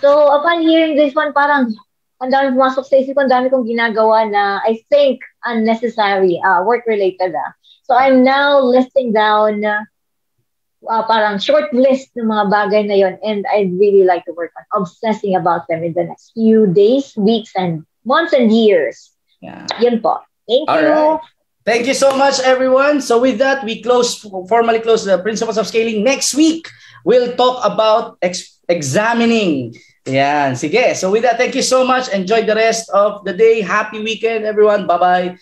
Speaker 1: so, upon hearing this one, parang ang dami pumasok sa isip ko, ang dami kong ginagawa na I think unnecessary, uh, work-related. Ah. So, I'm now listing down uh, parang short list ng mga bagay na yon and I'd really like to work on obsessing about them in the next few days, weeks, and months and years. Yeah. Yun po. Thank All you. Right.
Speaker 3: Thank you so much, everyone. So with that, we close formally close the principles of scaling. Next week, we'll talk about ex- examining. Yan. Sige. So with that, thank you so much. Enjoy the rest of the day. Happy weekend, everyone. Bye-bye. Bye.